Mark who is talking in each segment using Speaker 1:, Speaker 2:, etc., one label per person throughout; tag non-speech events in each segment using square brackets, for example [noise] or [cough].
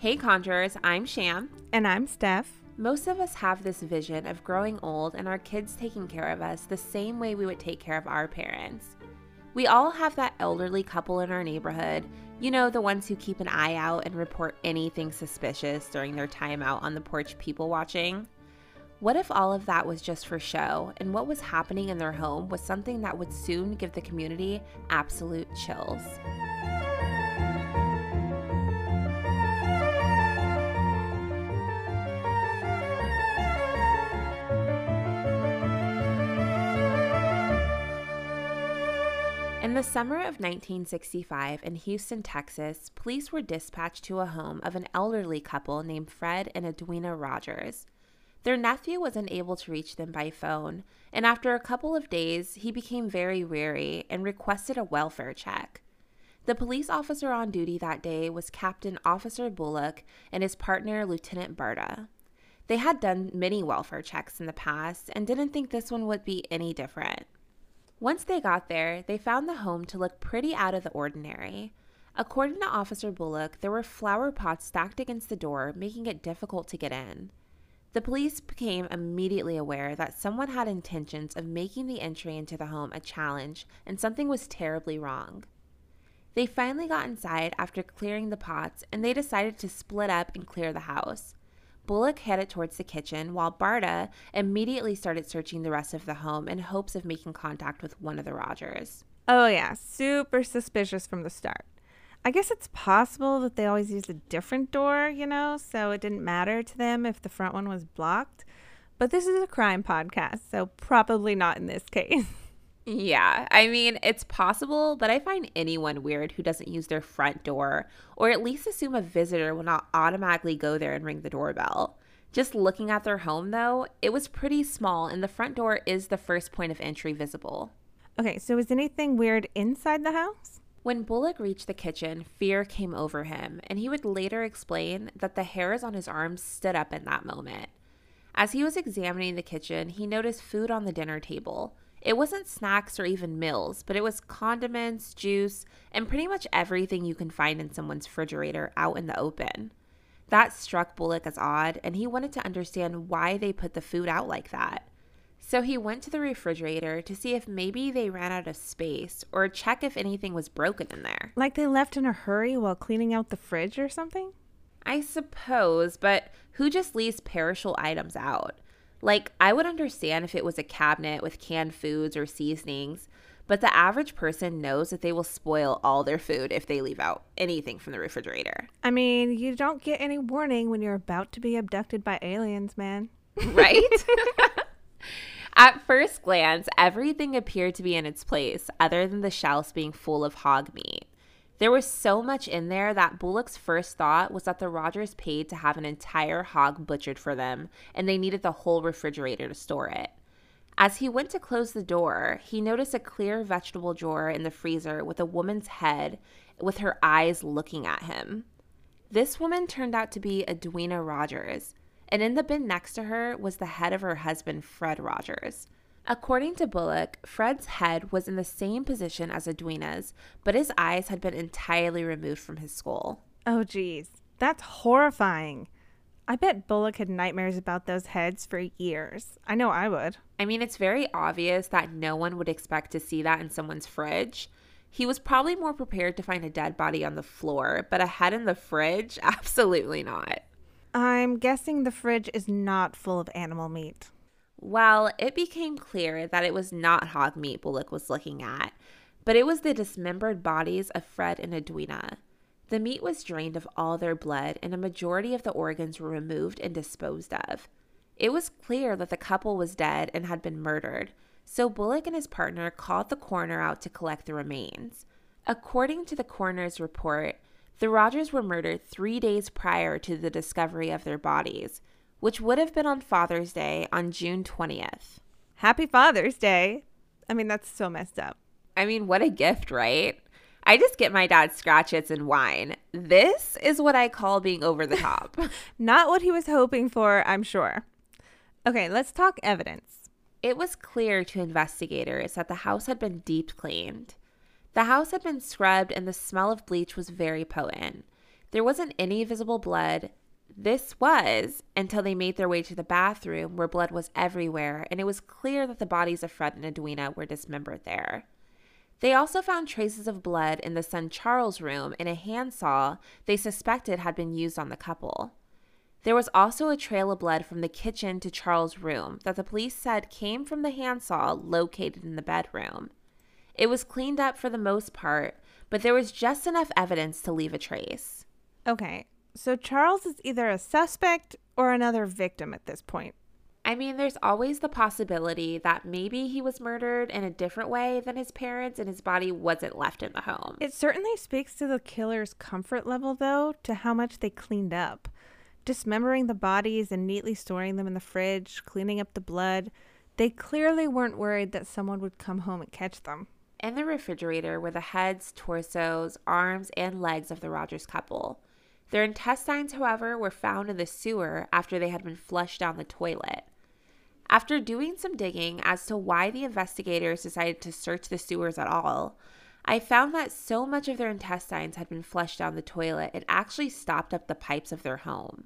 Speaker 1: Hey Conjurers, I'm Sham.
Speaker 2: And I'm Steph.
Speaker 1: Most of us have this vision of growing old and our kids taking care of us the same way we would take care of our parents. We all have that elderly couple in our neighborhood, you know, the ones who keep an eye out and report anything suspicious during their time out on the porch people watching. What if all of that was just for show and what was happening in their home was something that would soon give the community absolute chills? In the summer of 1965 in Houston, Texas, police were dispatched to a home of an elderly couple named Fred and Edwina Rogers. Their nephew was unable to reach them by phone, and after a couple of days, he became very weary and requested a welfare check. The police officer on duty that day was Captain Officer Bullock and his partner, Lieutenant Barta. They had done many welfare checks in the past and didn't think this one would be any different. Once they got there, they found the home to look pretty out of the ordinary. According to Officer Bullock, there were flower pots stacked against the door, making it difficult to get in. The police became immediately aware that someone had intentions of making the entry into the home a challenge and something was terribly wrong. They finally got inside after clearing the pots and they decided to split up and clear the house. Bullock headed towards the kitchen while Barta immediately started searching the rest of the home in hopes of making contact with one of the Rogers.
Speaker 2: Oh, yeah, super suspicious from the start. I guess it's possible that they always used a different door, you know, so it didn't matter to them if the front one was blocked. But this is a crime podcast, so probably not in this [laughs] case.
Speaker 1: Yeah, I mean, it's possible, but I find anyone weird who doesn't use their front door or at least assume a visitor will not automatically go there and ring the doorbell. Just looking at their home, though, it was pretty small and the front door is the first point of entry visible.
Speaker 2: Okay, so is anything weird inside the house?
Speaker 1: When Bullock reached the kitchen, fear came over him, and he would later explain that the hairs on his arms stood up in that moment. As he was examining the kitchen, he noticed food on the dinner table. It wasn't snacks or even meals, but it was condiments, juice, and pretty much everything you can find in someone's refrigerator out in the open. That struck Bullock as odd, and he wanted to understand why they put the food out like that. So he went to the refrigerator to see if maybe they ran out of space or check if anything was broken in there.
Speaker 2: Like they left in a hurry while cleaning out the fridge or something?
Speaker 1: I suppose, but who just leaves perishable items out? Like, I would understand if it was a cabinet with canned foods or seasonings, but the average person knows that they will spoil all their food if they leave out anything from the refrigerator.
Speaker 2: I mean, you don't get any warning when you're about to be abducted by aliens, man.
Speaker 1: Right? [laughs] [laughs] At first glance, everything appeared to be in its place, other than the shelves being full of hog meat. There was so much in there that Bullock's first thought was that the Rogers paid to have an entire hog butchered for them, and they needed the whole refrigerator to store it. As he went to close the door, he noticed a clear vegetable drawer in the freezer with a woman's head with her eyes looking at him. This woman turned out to be Edwina Rogers, and in the bin next to her was the head of her husband, Fred Rogers. According to Bullock, Fred's head was in the same position as Edwina's, but his eyes had been entirely removed from his skull.
Speaker 2: Oh, geez. That's horrifying. I bet Bullock had nightmares about those heads for years. I know I would.
Speaker 1: I mean, it's very obvious that no one would expect to see that in someone's fridge. He was probably more prepared to find a dead body on the floor, but a head in the fridge? [laughs] Absolutely not.
Speaker 2: I'm guessing the fridge is not full of animal meat.
Speaker 1: Well, it became clear that it was not hog meat Bullock was looking at, but it was the dismembered bodies of Fred and Edwina. The meat was drained of all their blood, and a majority of the organs were removed and disposed of. It was clear that the couple was dead and had been murdered, so Bullock and his partner called the coroner out to collect the remains. According to the coroner's report, the Rogers were murdered three days prior to the discovery of their bodies, which would have been on Father's Day on June 20th.
Speaker 2: Happy Father's Day. I mean, that's so messed up.
Speaker 1: I mean, what a gift, right? I just get my dad scratchets and wine. This is what I call being over the top. [laughs]
Speaker 2: Not what he was hoping for, I'm sure. Okay, let's talk evidence.
Speaker 1: It was clear to investigators that the house had been deep cleaned. The house had been scrubbed and the smell of bleach was very potent. There wasn't any visible blood. This was until they made their way to the bathroom where blood was everywhere, and it was clear that the bodies of Fred and Edwina were dismembered there. They also found traces of blood in the son Charles' room in a handsaw they suspected had been used on the couple. There was also a trail of blood from the kitchen to Charles' room that the police said came from the handsaw located in the bedroom. It was cleaned up for the most part, but there was just enough evidence to leave a trace.
Speaker 2: Okay, so Charles is either a suspect or another victim at this point.
Speaker 1: I mean, there's always the possibility that maybe he was murdered in a different way than his parents and his body wasn't left in the home.
Speaker 2: It certainly speaks to the killer's comfort level, though, to how much they cleaned up. Dismembering the bodies and neatly storing them in the fridge, cleaning up the blood, they clearly weren't worried that someone would come home and catch them.
Speaker 1: In the refrigerator were the heads, torsos, arms, and legs of the Rogers couple. Their intestines, however, were found in the sewer after they had been flushed down the toilet. After doing some digging as to why the investigators decided to search the sewers at all, I found that so much of their intestines had been flushed down the toilet it actually stopped up the pipes of their home.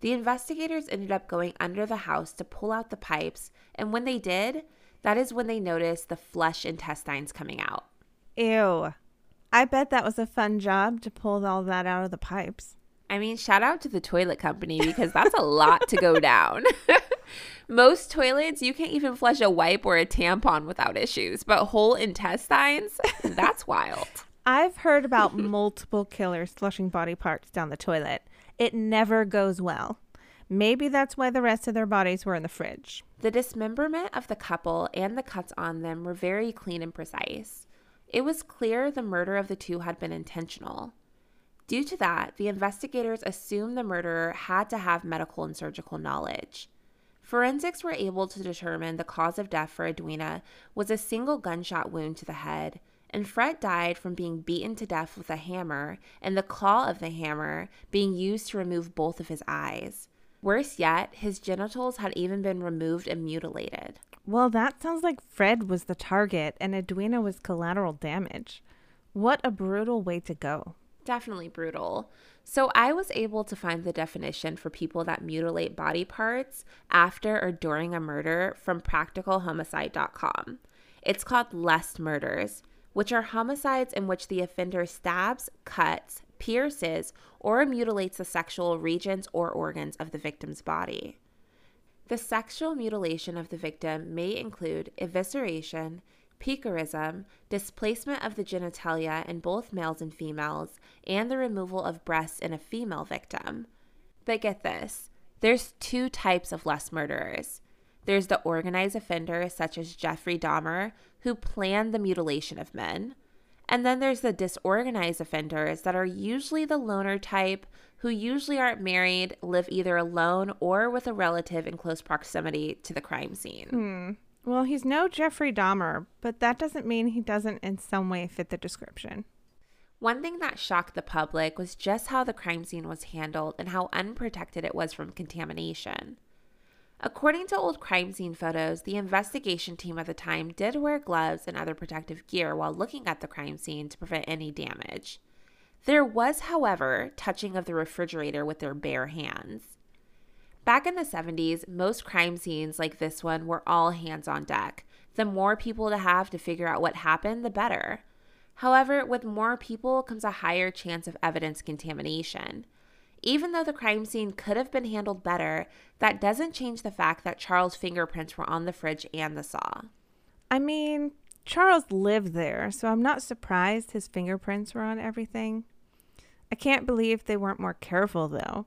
Speaker 1: The investigators ended up going under the house to pull out the pipes, and when they did, that is when they noticed the flush intestines coming out.
Speaker 2: Ew. I bet that was a fun job to pull all that out of the pipes.
Speaker 1: I mean, shout out to the toilet company because that's a lot to go down. [laughs] Most toilets, you can't even flush a wipe or a tampon without issues, but whole intestines, that's wild. [laughs]
Speaker 2: I've heard about multiple killers flushing body parts down the toilet. It never goes well. Maybe that's why the rest of their bodies were in the fridge.
Speaker 1: The dismemberment of the couple and the cuts on them were very clean and precise. It was clear the murder of the two had been intentional. Due to that, the investigators assumed the murderer had to have medical and surgical knowledge. Forensics were able to determine the cause of death for Edwina was a single gunshot wound to the head, and Fred died from being beaten to death with a hammer and the claw of the hammer being used to remove both of his eyes. Worse yet, his genitals had even been removed and mutilated.
Speaker 2: Well, that sounds like Fred was the target and Edwina was collateral damage. What a brutal way to go.
Speaker 1: Definitely brutal. So, I was able to find the definition for people that mutilate body parts after or during a murder from practicalhomicide.com. It's called lust murders, which are homicides in which the offender stabs, cuts, pierces, or mutilates the sexual regions or organs of the victim's body. The sexual mutilation of the victim may include evisceration, piquerism, displacement of the genitalia in both males and females, and the removal of breasts in a female victim. But get this there's two types of lust murderers. There's the organized offender, such as Jeffrey Dahmer, who planned the mutilation of men. And then there's the disorganized offenders that are usually the loner type who usually aren't married, live either alone or with a relative in close proximity to the crime scene.
Speaker 2: Hmm. Well, he's no Jeffrey Dahmer, but that doesn't mean he doesn't in some way fit the description.
Speaker 1: One thing that shocked the public was just how the crime scene was handled and how unprotected it was from contamination. According to old crime scene photos, the investigation team at the time did wear gloves and other protective gear while looking at the crime scene to prevent any damage. There was, however, touching of the refrigerator with their bare hands. Back in the 70s, most crime scenes like this one were all hands on deck. The more people to have to figure out what happened, the better. However, with more people comes a higher chance of evidence contamination. Even though the crime scene could have been handled better, that doesn't change the fact that Charles' fingerprints were on the fridge and the saw.
Speaker 2: I mean, Charles lived there, so I'm not surprised his fingerprints were on everything. I can't believe they weren't more careful, though.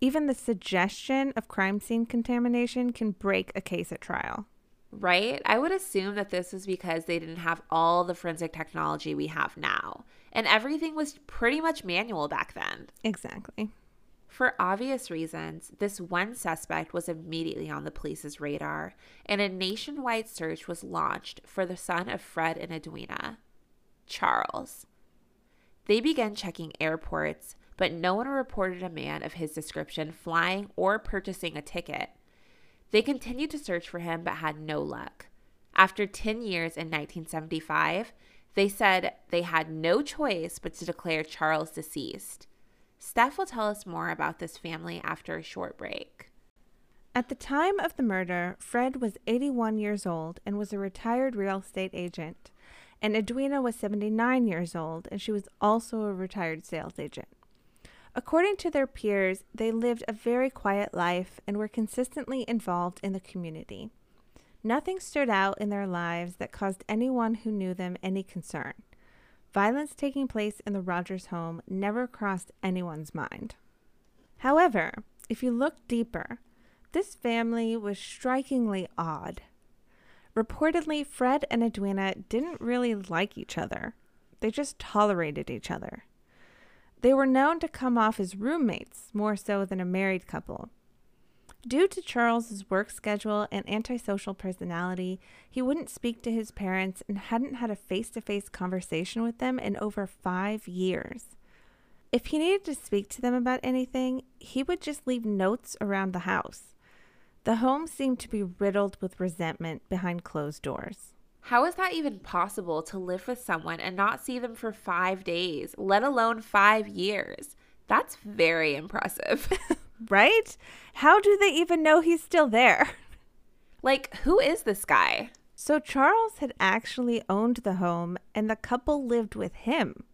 Speaker 2: Even the suggestion of crime scene contamination can break a case at trial.
Speaker 1: Right? I would assume that this was because they didn't have all the forensic technology we have now. And everything was pretty much manual back then.
Speaker 2: Exactly.
Speaker 1: For obvious reasons, this one suspect was immediately on the police's radar, and a nationwide search was launched for the son of Fred and Edwina, Charles. They began checking airports, but no one reported a man of his description flying or purchasing a ticket. They continued to search for him but had no luck. After 10 years in 1975, they said they had no choice but to declare Charles deceased. Steph will tell us more about this family after a short break.
Speaker 2: At the time of the murder, Fred was 81 years old and was a retired real estate agent, and Edwina was 79 years old and she was also a retired sales agent. According to their peers, they lived a very quiet life and were consistently involved in the community. Nothing stood out in their lives that caused anyone who knew them any concern. Violence taking place in the Rogers home never crossed anyone's mind. However, if you look deeper, this family was strikingly odd. Reportedly, Fred and Edwina didn't really like each other, they just tolerated each other. They were known to come off as roommates more so than a married couple. Due to Charles's work schedule and antisocial personality, he wouldn't speak to his parents and hadn't had a face to face conversation with them in over five years. If he needed to speak to them about anything, he would just leave notes around the house. The home seemed to be riddled with resentment behind closed doors.
Speaker 1: How is that even possible to live with someone and not see them for five days, let alone five years? That's very impressive. [laughs]
Speaker 2: right? How do they even know he's still there? [laughs]
Speaker 1: Like, who is this guy?
Speaker 2: So, Charles had actually owned the home and the couple lived with him.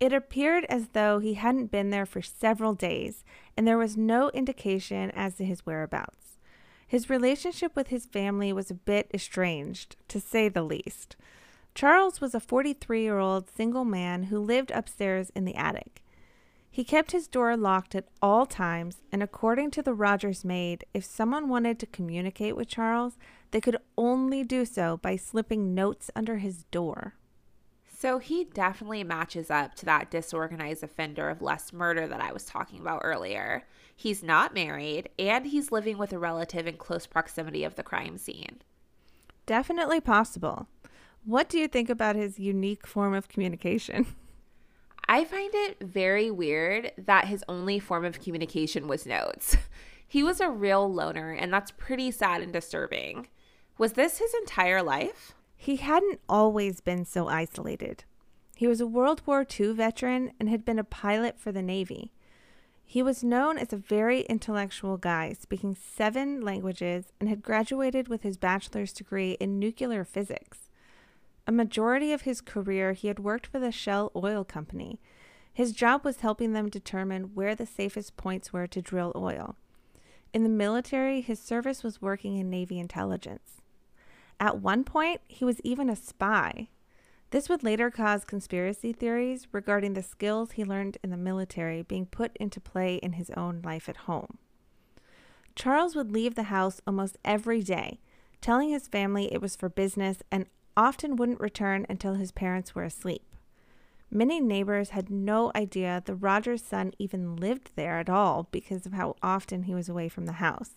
Speaker 2: It appeared as though he hadn't been there for several days, and there was no indication as to his whereabouts. His relationship with his family was a bit estranged, to say the least. Charles was a 43 year old single man who lived upstairs in the attic. He kept his door locked at all times, and according to the Rogers maid, if someone wanted to communicate with Charles, they could only do so by slipping notes under his door.
Speaker 1: So he definitely matches up to that disorganized offender of lust murder that I was talking about earlier. He's not married, and he's living with a relative in close proximity of the crime scene.
Speaker 2: Definitely possible. What do you think about his unique form of communication? [laughs]
Speaker 1: I find it very weird that his only form of communication was notes. [laughs] He was a real loner, and that's pretty sad and disturbing. Was this his entire life?
Speaker 2: He hadn't always been so isolated. He was a World War II veteran and had been a pilot for the Navy. He was known as a very intellectual guy, speaking seven languages, and had graduated with his bachelor's degree in nuclear physics. A majority of his career, he had worked for the Shell Oil Company. His job was helping them determine where the safest points were to drill oil. In the military, his service was working in Navy intelligence. At one point, he was even a spy. This would later cause conspiracy theories regarding the skills he learned in the military being put into play in his own life at home. Charles would leave the house almost every day, telling his family it was for business and often wouldn't return until his parents were asleep. Many neighbors had no idea the Rogers son even lived there at all because of how often he was away from the house.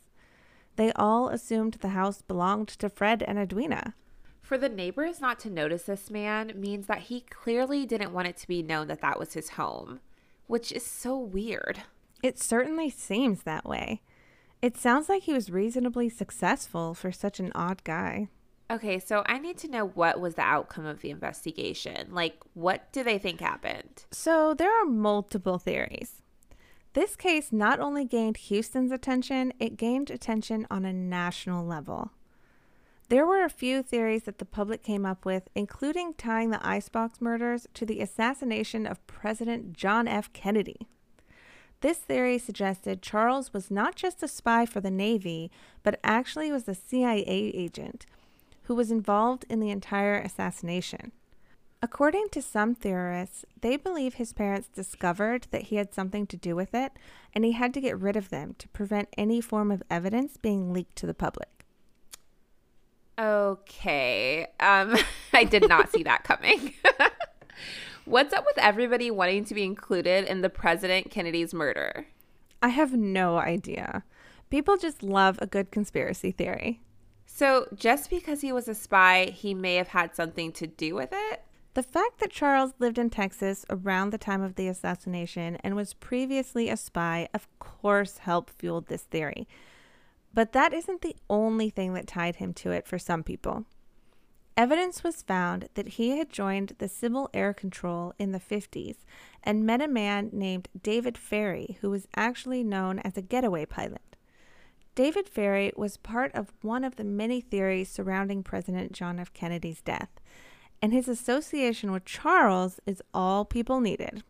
Speaker 2: They all assumed the house belonged to Fred and Edwina.
Speaker 1: For the neighbors not to notice this man means that he clearly didn't want it to be known that that was his home, which is so weird.
Speaker 2: It certainly seems that way. It sounds like he was reasonably successful for such an odd guy.
Speaker 1: Okay, so I need to know what was the outcome of the investigation. Like, what do they think happened?
Speaker 2: So, there are multiple theories. This case not only gained Houston's attention, it gained attention on a national level. There were a few theories that the public came up with, including tying the Icebox murders to the assassination of President John F. Kennedy. This theory suggested Charles was not just a spy for the Navy, but actually was a CIA agent who was involved in the entire assassination. According to some theorists, they believe his parents discovered that he had something to do with it, and he had to get rid of them to prevent any form of evidence being leaked to the public.
Speaker 1: Okay. Um, [laughs] I did not see that coming. [laughs] What's up with everybody wanting to be included in the President Kennedy's murder?
Speaker 2: I have no idea. People just love a good conspiracy theory.
Speaker 1: So, just because he was a spy, he may have had something to do with it?
Speaker 2: The fact that Charles lived in Texas around the time of the assassination and was previously a spy, of course, helped fuel this theory. But that isn't the only thing that tied him to it for some people. Evidence was found that he had joined the Civil Air Control in the 50s and met a man named David Ferrie, who was actually known as a getaway pilot. David Ferrie was part of one of the many theories surrounding President John F. Kennedy's death, and his association with Charles is all people needed.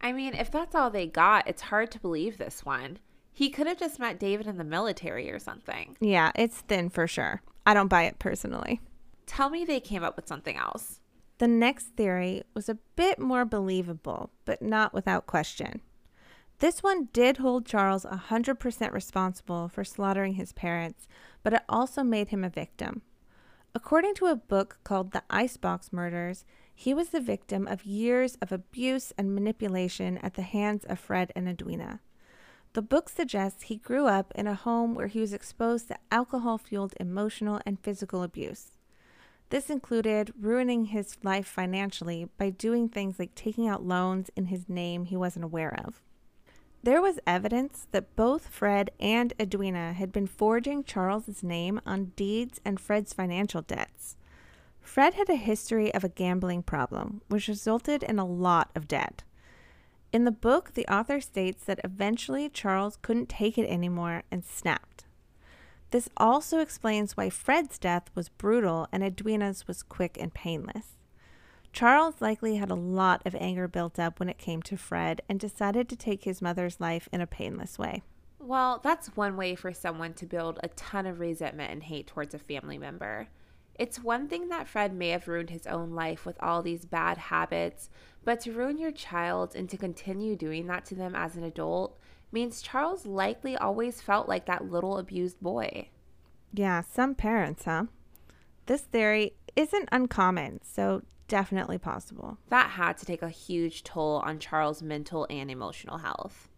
Speaker 1: I mean, if that's all they got, it's hard to believe this one. He could have just met David in the military or something.
Speaker 2: Yeah, it's thin for sure. I don't buy it personally.
Speaker 1: Tell me they came up with something else.
Speaker 2: The next theory was a bit more believable, but not without question. This one did hold Charles 100% responsible for slaughtering his parents, but it also made him a victim. According to a book called The Icebox Murders, he was the victim of years of abuse and manipulation at the hands of Fred and Edwina. The book suggests he grew up in a home where he was exposed to alcohol fueled emotional and physical abuse. This included ruining his life financially by doing things like taking out loans in his name he wasn't aware of. There was evidence that both Fred and Edwina had been forging Charles's name on deeds and Fred's financial debts. Fred had a history of a gambling problem, which resulted in a lot of debt. In the book, the author states that eventually Charles couldn't take it anymore and snapped. This also explains why Fred's death was brutal and Edwina's was quick and painless. Charles likely had a lot of anger built up when it came to Fred and decided to take his mother's life in a painless way.
Speaker 1: Well, that's one way for someone to build a ton of resentment and hate towards a family member. It's one thing that Fred may have ruined his own life with all these bad habits, but to ruin your child and to continue doing that to them as an adult means Charles likely always felt like that little abused boy.
Speaker 2: Yeah, some parents, huh? This theory isn't uncommon, so definitely possible.
Speaker 1: That had to take a huge toll on Charles' mental and emotional health.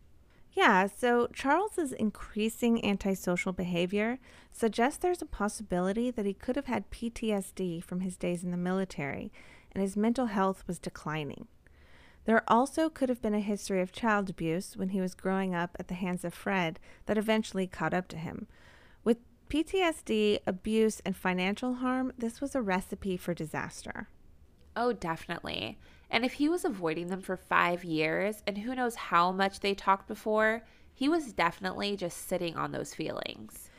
Speaker 2: Yeah, so Charles's increasing antisocial behavior suggests there's a possibility that he could have had PTSD from his days in the military and his mental health was declining. There also could have been a history of child abuse when he was growing up at the hands of Fred that eventually caught up to him. With PTSD, abuse, and financial harm, this was a recipe for disaster.
Speaker 1: Oh, definitely. And if he was avoiding them for five years, and who knows how much they talked before, he was definitely just sitting on those feelings.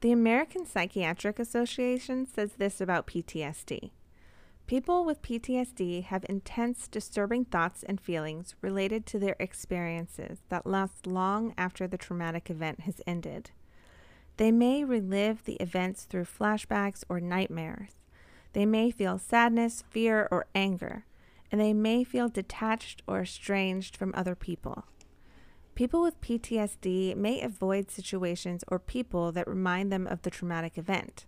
Speaker 2: The American Psychiatric Association says this about PTSD. People with PTSD have intense, disturbing thoughts and feelings related to their experiences that last long after the traumatic event has ended. They may relive the events through flashbacks or nightmares. They may feel sadness, fear, or anger, and they may feel detached or estranged from other people. People with PTSD may avoid situations or people that remind them of the traumatic event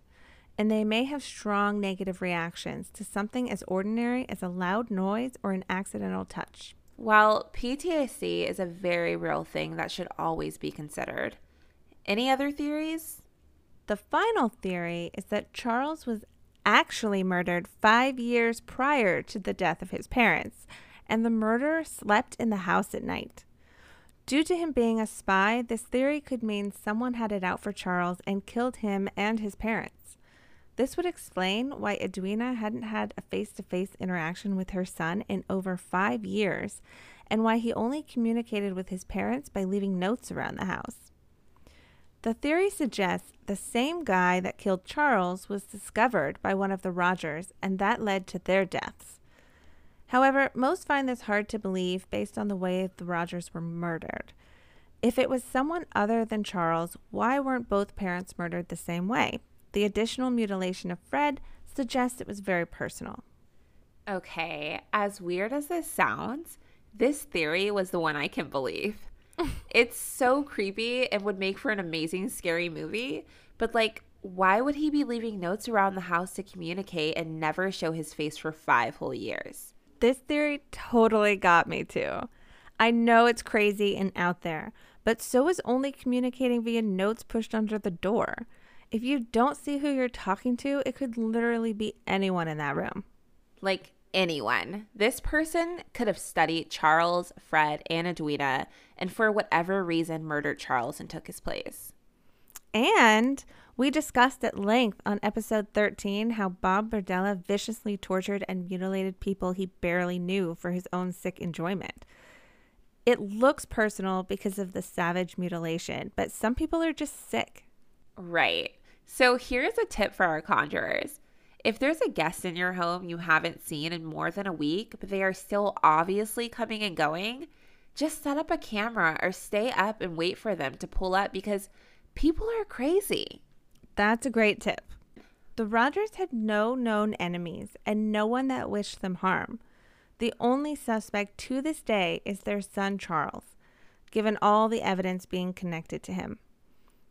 Speaker 2: and they may have strong negative reactions to something as ordinary as a loud noise or an accidental touch.
Speaker 1: While PTSD is a very real thing that should always be considered. Any other theories?
Speaker 2: The final theory is that Charles was actually murdered five years prior to the death of his parents, and the murderer slept in the house at night. Due to him being a spy, this theory could mean someone had it out for Charles and killed him and his parents. This would explain why Edwina hadn't had a face to face interaction with her son in over five years, and why he only communicated with his parents by leaving notes around the house. The theory suggests the same guy that killed Charles was discovered by one of the Rogers, and that led to their deaths. However, most find this hard to believe based on the way the Rogers were murdered. If it was someone other than Charles, why weren't both parents murdered the same way? The additional mutilation of Fred suggests it was very personal.
Speaker 1: Okay, as weird as this sounds, this theory was the one I can believe. It's so creepy and would make for an amazing scary movie, but like why would he be leaving notes around the house to communicate and never show his face for 5 whole years?
Speaker 2: This theory totally got me too. I know it's crazy and out there, but so is only communicating via notes pushed under the door. If you don't see who you're talking to, it could literally be anyone in that room.
Speaker 1: Like anyone. This person could have studied Charles, Fred, and Edwina, and for whatever reason murdered Charles and took his place.
Speaker 2: And We discussed at length on episode 13 how Bob Berdella viciously tortured and mutilated people he barely knew for his own sick enjoyment. It looks personal because of the savage mutilation, but some people are just sick.
Speaker 1: Right. So here's a tip for our conjurers. If there's a guest in your home you haven't seen in more than a week, but they are still obviously coming and going, just set up a camera or stay up and wait for them to pull up because people are crazy.
Speaker 2: That's a great tip. The Rogers had no known enemies and no one that wished them harm. The only suspect to this day is their son Charles, given all the evidence being connected to him.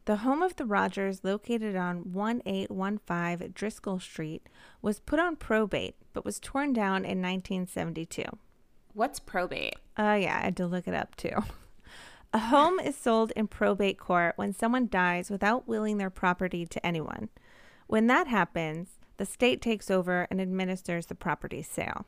Speaker 2: The home of the Rogers, located on 1815 Driscoll Street, was put on probate but was torn down in 1972.
Speaker 1: What's probate?
Speaker 2: Oh, uh, yeah, I had to look it up too. [laughs] A home is sold in probate court when someone dies without willing their property to anyone. When that happens, the state takes over and administers the property sale.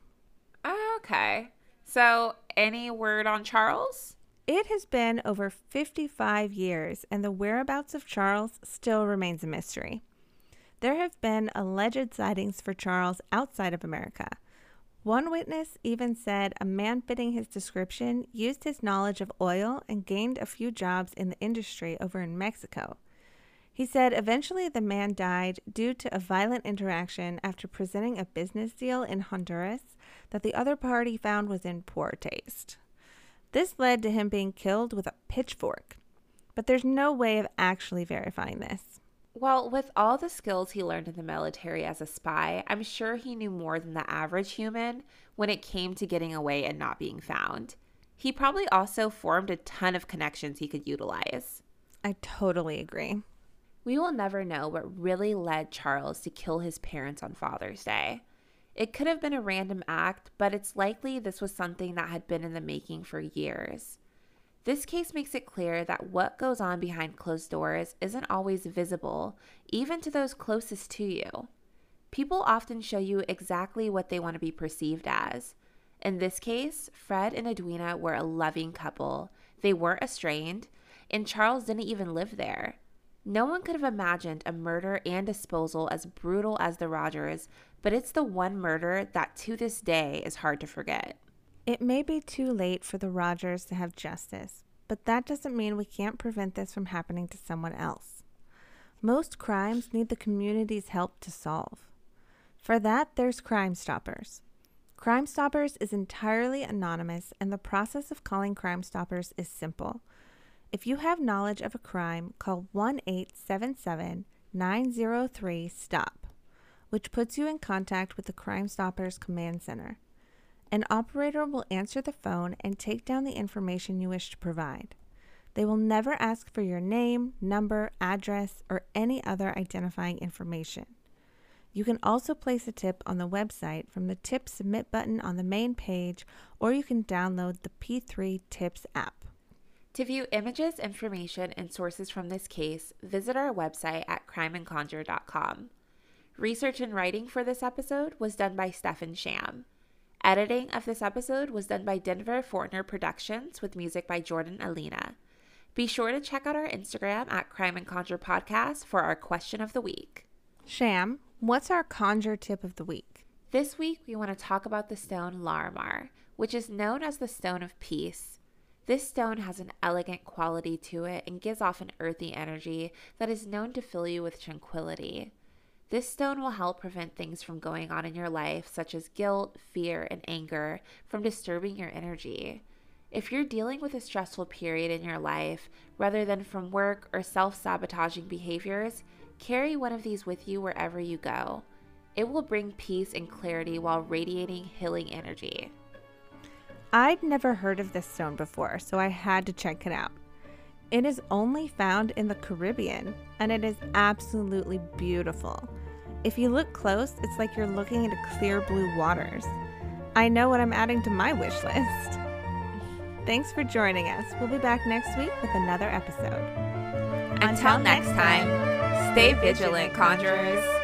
Speaker 1: Okay. So, any word on Charles?
Speaker 2: It has been over 55 years, and the whereabouts of Charles still remains a mystery. There have been alleged sightings for Charles outside of America. One witness even said a man fitting his description used his knowledge of oil and gained a few jobs in the industry over in Mexico. He said eventually the man died due to a violent interaction after presenting a business deal in Honduras that the other party found was in poor taste. This led to him being killed with a pitchfork. But there's no way of actually verifying this.
Speaker 1: Well, with all the skills he learned in the military as a spy, I'm sure he knew more than the average human when it came to getting away and not being found. He probably also formed a ton of connections he could utilize.
Speaker 2: I totally agree.
Speaker 1: We will never know what really led Charles to kill his parents on Father's Day. It could have been a random act, but it's likely this was something that had been in the making for years. This case makes it clear that what goes on behind closed doors isn't always visible, even to those closest to you. People often show you exactly what they want to be perceived as. In this case, Fred and Edwina were a loving couple. They weren't estranged, and Charles didn't even live there. No one could have imagined a murder and disposal as brutal as the Rogers, but it's the one murder that to this day is hard to forget.
Speaker 2: It may be too late for the Rogers to have justice, but that doesn't mean we can't prevent this from happening to someone else. Most crimes need the community's help to solve. For that, there's Crime Stoppers. Crime Stoppers is entirely anonymous, and the process of calling Crime Stoppers is simple. If you have knowledge of a crime, call 1 877 903 STOP, which puts you in contact with the Crime Stoppers Command Center. An operator will answer the phone and take down the information you wish to provide. They will never ask for your name, number, address, or any other identifying information. You can also place a tip on the website from the Tip Submit button on the main page, or you can download the P3 Tips app.
Speaker 1: To view images, information, and sources from this case, visit our website at crimeandconjure.com. Research and writing for this episode was done by Steph and Sham. Editing of this episode was done by Denver Fortner Productions with music by Jordan Alina. Be sure to check out our Instagram at Crime and Conjure Podcast for our question of the week.
Speaker 2: Sham, what's our conjure tip of the week?
Speaker 1: This week, we want to talk about the stone Larimar, which is known as the Stone of Peace this stone has an elegant quality to it and gives off an earthy energy that is known to fill you with tranquility. This stone will help prevent things from going on in your life, such as guilt, fear, and anger, from disturbing your energy. If you're dealing with a stressful period in your life, rather than from work or self sabotaging behaviors, carry one of these with you wherever you go. It will bring peace and clarity while radiating healing energy.
Speaker 2: I'd never heard of this stone before, so I had to check it out. It is only found in the Caribbean, and it is absolutely beautiful. If you look close, it's like you're looking into clear blue waters. I know what I'm adding to my wish list. Thanks for joining us. We'll be back next week with another episode.
Speaker 1: Until, Until next time, time, stay vigilant, conjurers.